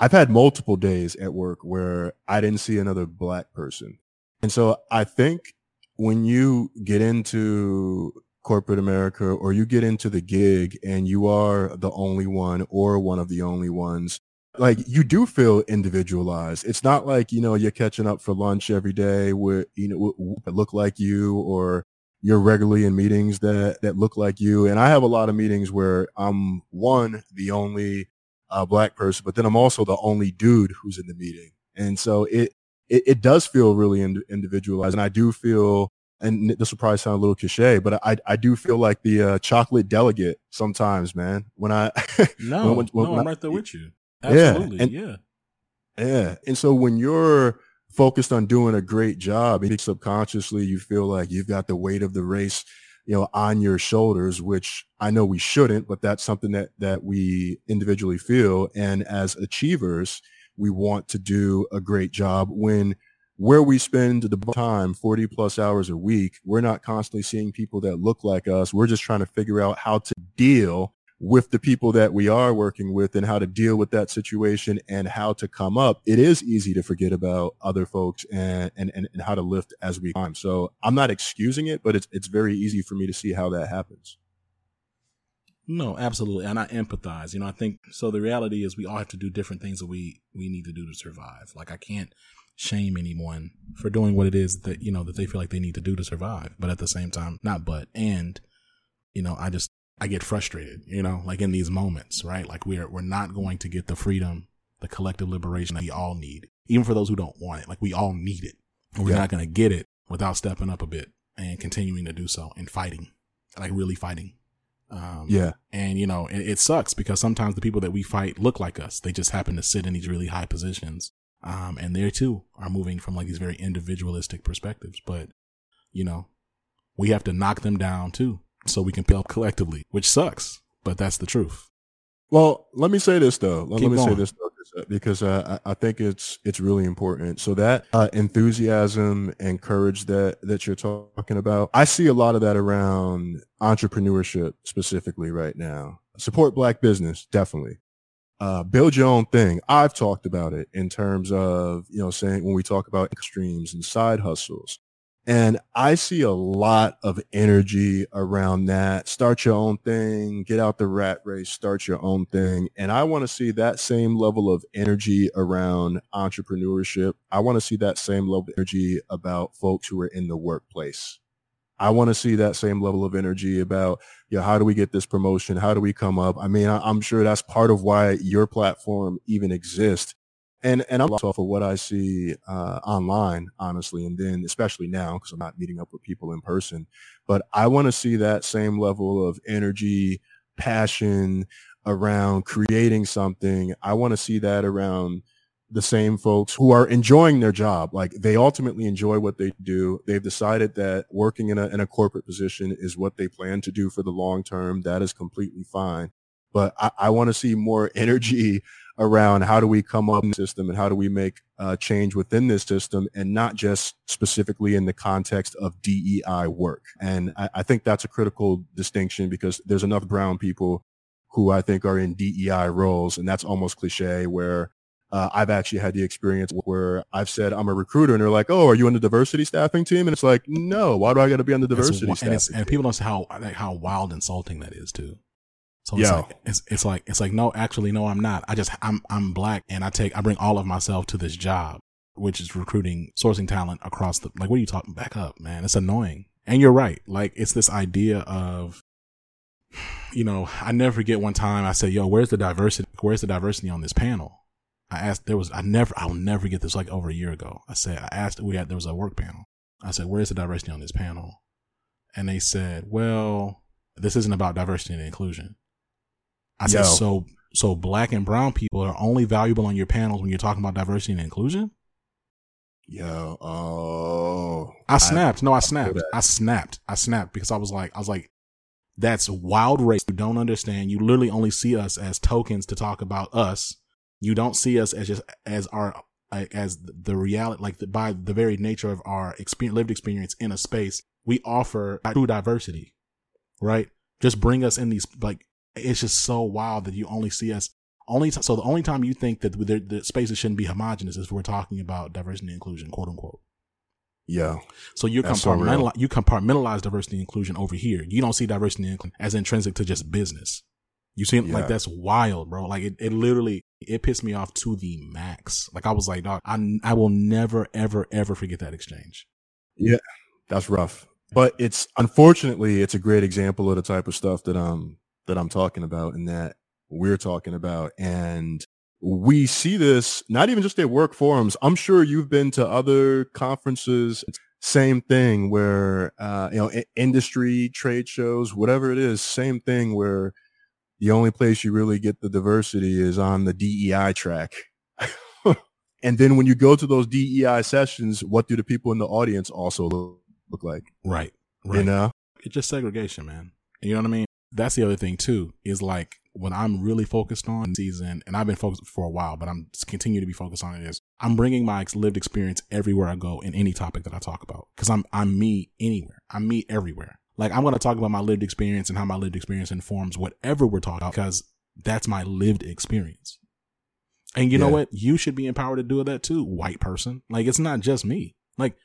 I've had multiple days at work where I didn't see another black person. And so I think when you get into corporate America or you get into the gig and you are the only one or one of the only ones, like you do feel individualized. It's not like, you know, you're catching up for lunch every day with, you know, look like you or you're regularly in meetings that, that look like you. And I have a lot of meetings where I'm one, the only uh, black person, but then I'm also the only dude who's in the meeting. And so it, it, it does feel really ind- individualized. And I do feel, and this will probably sound a little cliche, but I, I do feel like the uh, chocolate delegate sometimes, man. When I,
no, when, when, no, when I'm I, right there with you. Absolutely. Yeah. And, yeah.
Yeah. And so when you're focused on doing a great job, subconsciously you feel like you've got the weight of the race you know, on your shoulders, which I know we shouldn't, but that's something that, that we individually feel. And as achievers, we want to do a great job when where we spend the time 40 plus hours a week, we're not constantly seeing people that look like us. We're just trying to figure out how to deal with the people that we are working with and how to deal with that situation and how to come up, it is easy to forget about other folks and, and, and, how to lift as we climb. So I'm not excusing it, but it's, it's very easy for me to see how that happens.
No, absolutely. And I empathize. You know, I think so the reality is we all have to do different things that we we need to do to survive. Like I can't shame anyone for doing what it is that, you know, that they feel like they need to do to survive. But at the same time, not but and you know, I just I get frustrated, you know, like in these moments, right? Like we're we're not going to get the freedom, the collective liberation that we all need. Even for those who don't want it. Like we all need it. We're yeah. not gonna get it without stepping up a bit and continuing to do so and fighting. Like really fighting.
Um, yeah.
And, you know, it, it, sucks because sometimes the people that we fight look like us. They just happen to sit in these really high positions. Um, and they too are moving from like these very individualistic perspectives. But, you know, we have to knock them down too so we can build collectively, which sucks, but that's the truth.
Well, let me say this though. Let, let me say this though, because uh, I think it's it's really important. So that uh, enthusiasm and courage that that you're talking about, I see a lot of that around entrepreneurship specifically right now. Support black business, definitely. Uh, build your own thing. I've talked about it in terms of you know saying when we talk about extremes and side hustles. And I see a lot of energy around that. Start your own thing, get out the rat race, start your own thing. And I want to see that same level of energy around entrepreneurship. I want to see that same level of energy about folks who are in the workplace. I want to see that same level of energy about, you know, how do we get this promotion? How do we come up? I mean, I'm sure that's part of why your platform even exists and and I'm off of what I see uh, online, honestly, and then especially now because I'm not meeting up with people in person. But I want to see that same level of energy, passion around creating something. I want to see that around the same folks who are enjoying their job. Like they ultimately enjoy what they do. They've decided that working in a in a corporate position is what they plan to do for the long term. That is completely fine. But I, I want to see more energy around how do we come up with the system and how do we make uh, change within this system and not just specifically in the context of DEI work. And I, I think that's a critical distinction because there's enough brown people who I think are in DEI roles. And that's almost cliche where uh, I've actually had the experience where I've said I'm a recruiter and they're like, "Oh, are you on the diversity staffing team?" And it's like, "No, why do I got to be on the diversity
staffing?" And, and people don't see how how wild insulting that is too. So it's like it's, it's like it's like no, actually no, I'm not. I just I'm I'm black and I take I bring all of myself to this job, which is recruiting, sourcing talent across the like. What are you talking? Back up, man. It's annoying. And you're right. Like it's this idea of, you know, I never forget one time I said, "Yo, where's the diversity? Where's the diversity on this panel?" I asked. There was. I never. I'll never get this. Like over a year ago, I said. I asked. We had. There was a work panel. I said, "Where's the diversity on this panel?" And they said, "Well, this isn't about diversity and inclusion." I said, Yo. so so black and brown people are only valuable on your panels when you're talking about diversity and inclusion?
Yo, oh.
I snapped. I, no, I snapped. I snapped. I snapped because I was like, I was like, that's wild race. You don't understand. You literally only see us as tokens to talk about us. You don't see us as just as our as the reality, like the, by the very nature of our experience, lived experience in a space, we offer true diversity, right? Just bring us in these like it's just so wild that you only see us only t- so the only time you think that the, the spaces shouldn't be homogenous is we're talking about diversity and inclusion, quote unquote.
Yeah.
So you compartmentalize, you compartmentalize diversity and inclusion over here. You don't see diversity and inclusion as intrinsic to just business. You see, yeah. like that's wild, bro. Like it, it literally, it pissed me off to the max. Like I was like, dog, I, I will never, ever, ever forget that exchange.
Yeah, that's rough. But it's unfortunately, it's a great example of the type of stuff that um that I'm talking about and that we're talking about. And we see this not even just at work forums. I'm sure you've been to other conferences. Same thing where, uh, you know, industry trade shows, whatever it is, same thing where the only place you really get the diversity is on the DEI track. and then when you go to those DEI sessions, what do the people in the audience also look, look like?
Right. Right.
You know,
it's just segregation, man. You know what I mean? That's the other thing too is like what I'm really focused on season, and I've been focused for a while, but I'm continue to be focused on it is I'm bringing my lived experience everywhere I go in any topic that I talk about because I'm I'm me anywhere. I'm me everywhere. Like I'm going to talk about my lived experience and how my lived experience informs whatever we're talking about because that's my lived experience. And you yeah. know what? You should be empowered to do that too, white person. Like it's not just me. Like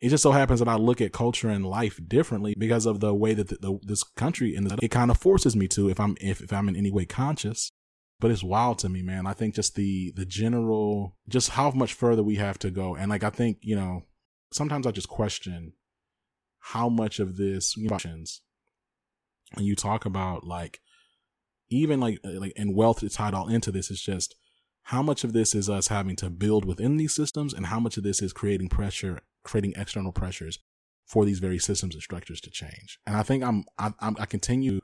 it just so happens that I look at culture and life differently because of the way that the, the, this country and it kind of forces me to if I'm if, if I'm in any way conscious. But it's wild to me, man. I think just the the general just how much further we have to go. And like I think, you know, sometimes I just question how much of this you know, when you talk about like even like uh, like and wealth is tied all into this is just how much of this is us having to build within these systems and how much of this is creating pressure creating external pressures for these very systems and structures to change. And i think i'm i, I'm, I continue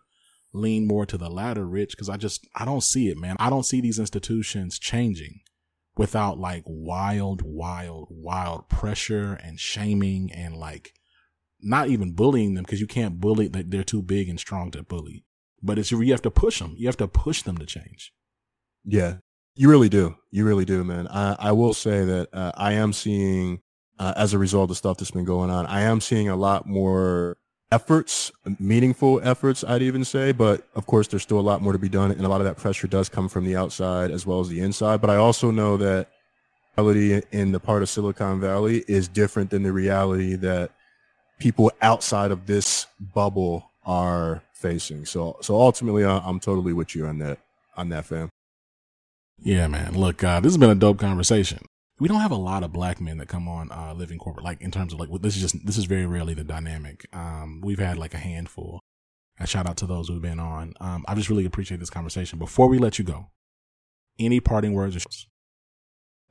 lean more to the latter rich because i just i don't see it man. I don't see these institutions changing without like wild wild wild pressure and shaming and like not even bullying them because you can't bully that they're too big and strong to bully. But it's you have to push them you have to push them to change.
Yeah. You really do. You really do, man. I, I will say that uh, I am seeing, uh, as a result of stuff that's been going on, I am seeing a lot more efforts, meaningful efforts, I'd even say. But of course, there's still a lot more to be done. And a lot of that pressure does come from the outside as well as the inside. But I also know that reality in the part of Silicon Valley is different than the reality that people outside of this bubble are facing. So, so ultimately, I'm totally with you on that, on that, fam.
Yeah, man. Look, uh, this has been a dope conversation. We don't have a lot of black men that come on uh, living corporate, like in terms of like this is just this is very rarely the dynamic. Um, we've had like a handful. And shout out to those who've been on. Um, I just really appreciate this conversation. Before we let you go, any parting words or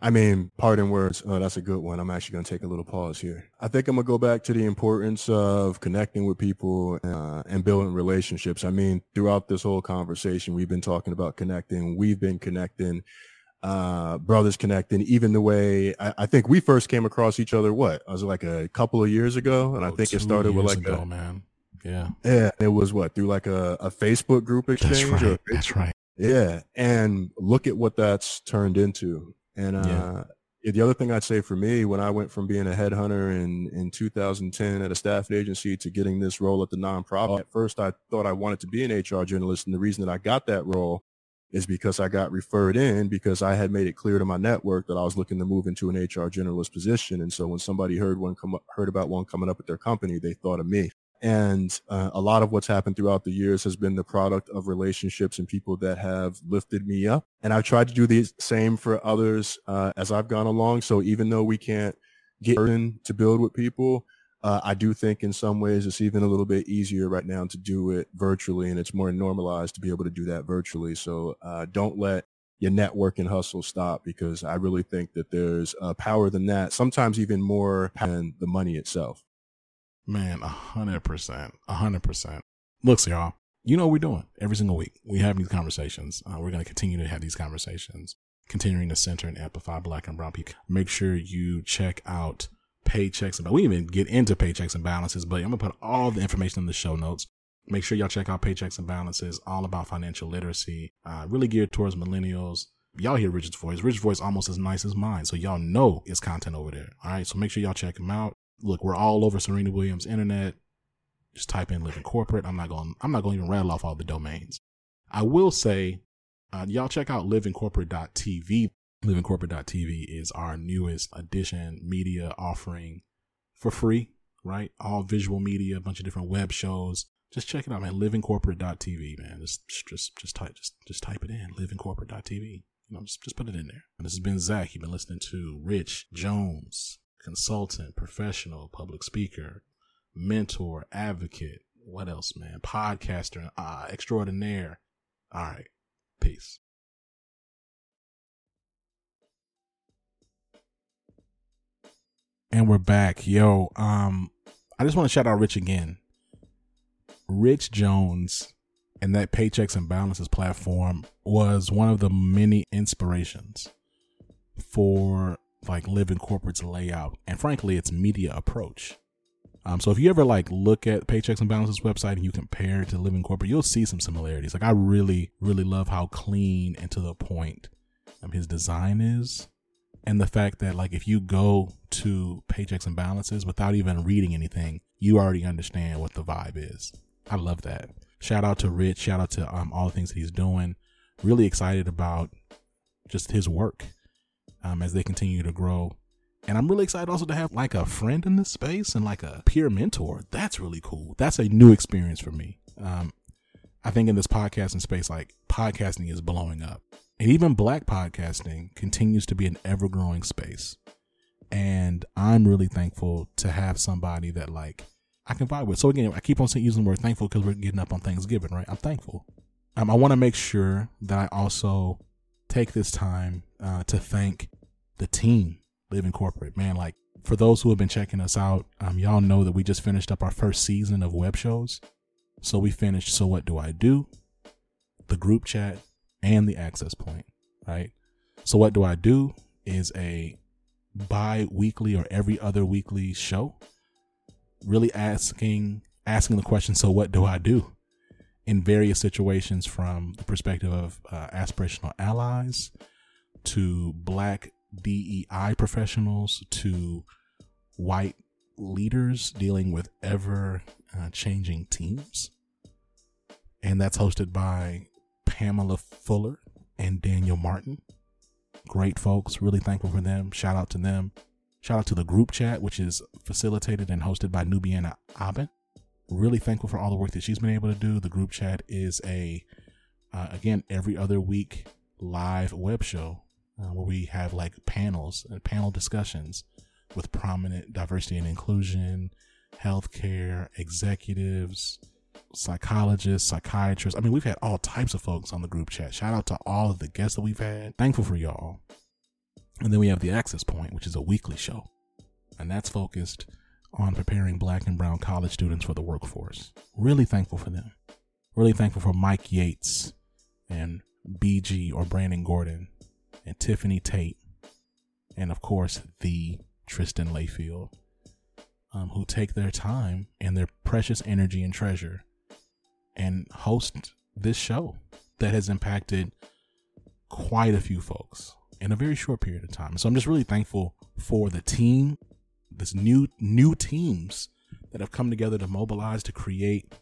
I mean, parting words. Oh, that's a good one. I'm actually going to take a little pause here. I think I'm going to go back to the importance of connecting with people uh, and building relationships. I mean, throughout this whole conversation, we've been talking about connecting. We've been connecting, uh, brothers connecting, even the way I, I, think we first came across each other, what? I was like a couple of years ago? And oh, I think it started with like
ago, a, man. Yeah.
Yeah. It was what? Through like a, a Facebook group exchange?
That's right. That's right.
Yeah. And look at what that's turned into and uh, yeah. the other thing I'd say for me, when I went from being a headhunter in, in 2010 at a staff agency to getting this role at the nonprofit, at first I thought I wanted to be an HR generalist. And the reason that I got that role is because I got referred in because I had made it clear to my network that I was looking to move into an HR generalist position. And so when somebody heard one come up, heard about one coming up at their company, they thought of me. And uh, a lot of what's happened throughout the years has been the product of relationships and people that have lifted me up. And I've tried to do the same for others uh, as I've gone along. So even though we can't get in to build with people, uh, I do think in some ways it's even a little bit easier right now to do it virtually and it's more normalized to be able to do that virtually. So uh, don't let your network and hustle stop because I really think that there's a power than that, sometimes even more than the money itself.
Man, a hundred percent, a hundred percent. Looks, y'all, you know what we're doing every single week. We have these conversations. Uh, we're going to continue to have these conversations, continuing to center and amplify black and brown people. Make sure you check out paychecks and we even get into paychecks and balances, but I'm gonna put all the information in the show notes. Make sure y'all check out paychecks and balances, all about financial literacy, uh, really geared towards millennials. Y'all hear Richard's voice. Richard's voice almost as nice as mine, so y'all know it's content over there. All right, so make sure y'all check him out look, we're all over Serena Williams internet. Just type in living corporate. I'm not going I'm not going to even rattle off all the domains. I will say uh, y'all check out livingcorporate.tv. Livingcorporate.tv is our newest addition media offering for free, right? All visual media, a bunch of different web shows. Just check it out, man. Livingcorporate.tv, man. Just just just type just just type it in. Livingcorporate.tv. You know, just just put it in there. And this has been Zach. You've been listening to Rich Jones consultant, professional, public speaker, mentor, advocate. What else, man? Podcaster, uh, extraordinaire. All right. Peace. And we're back. Yo, um, I just want to shout out Rich again. Rich Jones and that Paychecks and Balances platform was one of the many inspirations for like Living Corporate's layout and frankly its media approach. Um, so if you ever like look at Paychecks and Balances website and you compare it to Living Corporate, you'll see some similarities. Like I really, really love how clean and to the point um, his design is. And the fact that like if you go to paychecks and balances without even reading anything, you already understand what the vibe is. I love that. Shout out to Rich. Shout out to um, all the things that he's doing. Really excited about just his work um, as they continue to grow. And I'm really excited also to have like a friend in this space and like a peer mentor. That's really cool. That's a new experience for me. Um, I think in this podcasting space, like podcasting is blowing up. And even black podcasting continues to be an ever growing space. And I'm really thankful to have somebody that like I can vibe with. So again, I keep on saying using the word thankful because we're getting up on Thanksgiving, right? I'm thankful. Um, I want to make sure that I also take this time uh, to thank the team, Living Corporate. Man, like for those who have been checking us out, um, y'all know that we just finished up our first season of web shows. So we finished So What Do I Do, the group chat, and the access point, right? So What Do I Do is a bi weekly or every other weekly show, really asking asking the question, so what do I do? In various situations from the perspective of uh, aspirational allies to black DEI professionals to white leaders dealing with ever uh, changing teams. And that's hosted by Pamela Fuller and Daniel Martin. Great folks. Really thankful for them. Shout out to them. Shout out to the group chat, which is facilitated and hosted by Nubiana Aben. Really thankful for all the work that she's been able to do. The group chat is a, uh, again, every other week live web show uh, where we have like panels and panel discussions with prominent diversity and inclusion, healthcare executives, psychologists, psychiatrists. I mean, we've had all types of folks on the group chat. Shout out to all of the guests that we've had. Thankful for y'all. And then we have the Access Point, which is a weekly show. And that's focused on preparing black and brown college students for the workforce. Really thankful for them. Really thankful for Mike Yates and BG or Brandon Gordon and Tiffany Tate. And of course, the Tristan Layfield, um, who take their time and their precious energy and treasure and host this show that has impacted quite a few folks in a very short period of time. So I'm just really thankful for the team, this new new teams that have come together to mobilize to create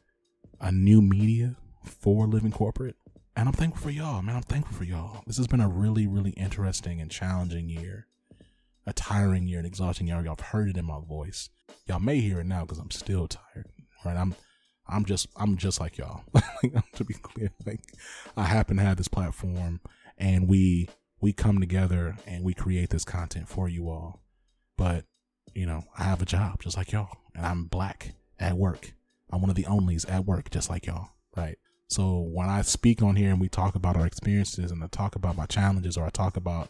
a new media for Living Corporate. And I'm thankful for y'all, man. I'm thankful for y'all. This has been a really, really interesting and challenging year. A tiring year, an exhausting year. Y'all have heard it in my voice. Y'all may hear it now because I'm still tired. Right? I'm I'm just I'm just like y'all. to be clear, like I happen to have this platform and we we come together and we create this content for you all. But, you know, I have a job just like y'all and I'm black at work. I'm one of the onlys at work just like y'all, right? So when I speak on here and we talk about our experiences and I talk about my challenges or I talk about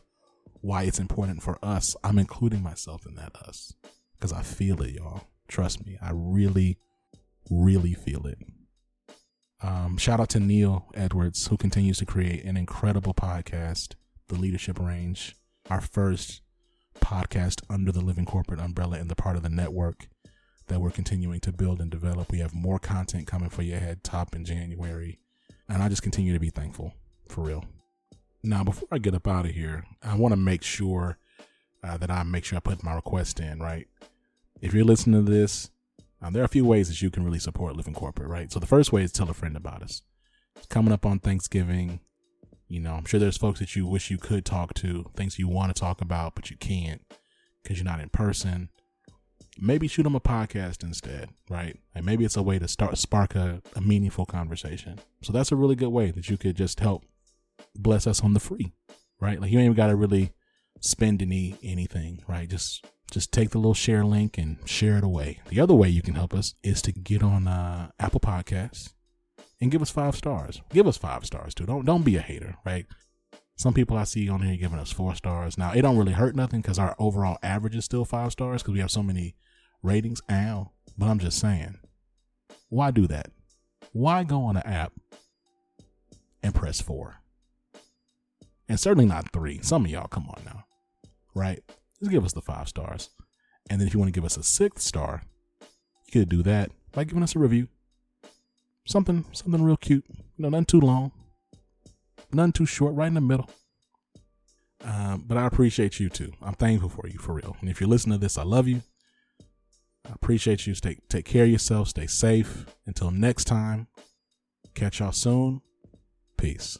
why it's important for us, I'm including myself in that us because I feel it, y'all. Trust me, I really, really feel it. Um, shout out to Neil Edwards, who continues to create an incredible podcast, The Leadership Range, our first podcast under the Living Corporate umbrella and the part of the network that we're continuing to build and develop. We have more content coming for your head top in January. And I just continue to be thankful, for real. Now, before I get up out of here, I want to make sure uh, that I make sure I put my request in, right? If you're listening to this, um, there are a few ways that you can really support Living Corporate, right? So the first way is tell a friend about us. It's coming up on Thanksgiving. You know, I'm sure there's folks that you wish you could talk to, things you want to talk about, but you can't because you're not in person maybe shoot them a podcast instead, right? And maybe it's a way to start spark a, a meaningful conversation. So that's a really good way that you could just help bless us on the free, right? Like you ain't even got to really spend any anything, right? Just just take the little share link and share it away. The other way you can help us is to get on uh, Apple Podcasts and give us five stars. Give us five stars too. Don't don't be a hater, right? Some people I see on here giving us four stars. Now it don't really hurt nothing because our overall average is still five stars because we have so many ratings. Ow. But I'm just saying, why do that? Why go on an app and press four? And certainly not three. Some of y'all, come on now. Right? Just give us the five stars. And then if you want to give us a sixth star, you could do that by giving us a review. Something something real cute. Know, nothing too long. Nothing too short, right in the middle. Um, but I appreciate you too. I'm thankful for you for real. And if you're listening to this, I love you. I appreciate you. Stay, take care of yourself. Stay safe. Until next time, catch y'all soon. Peace.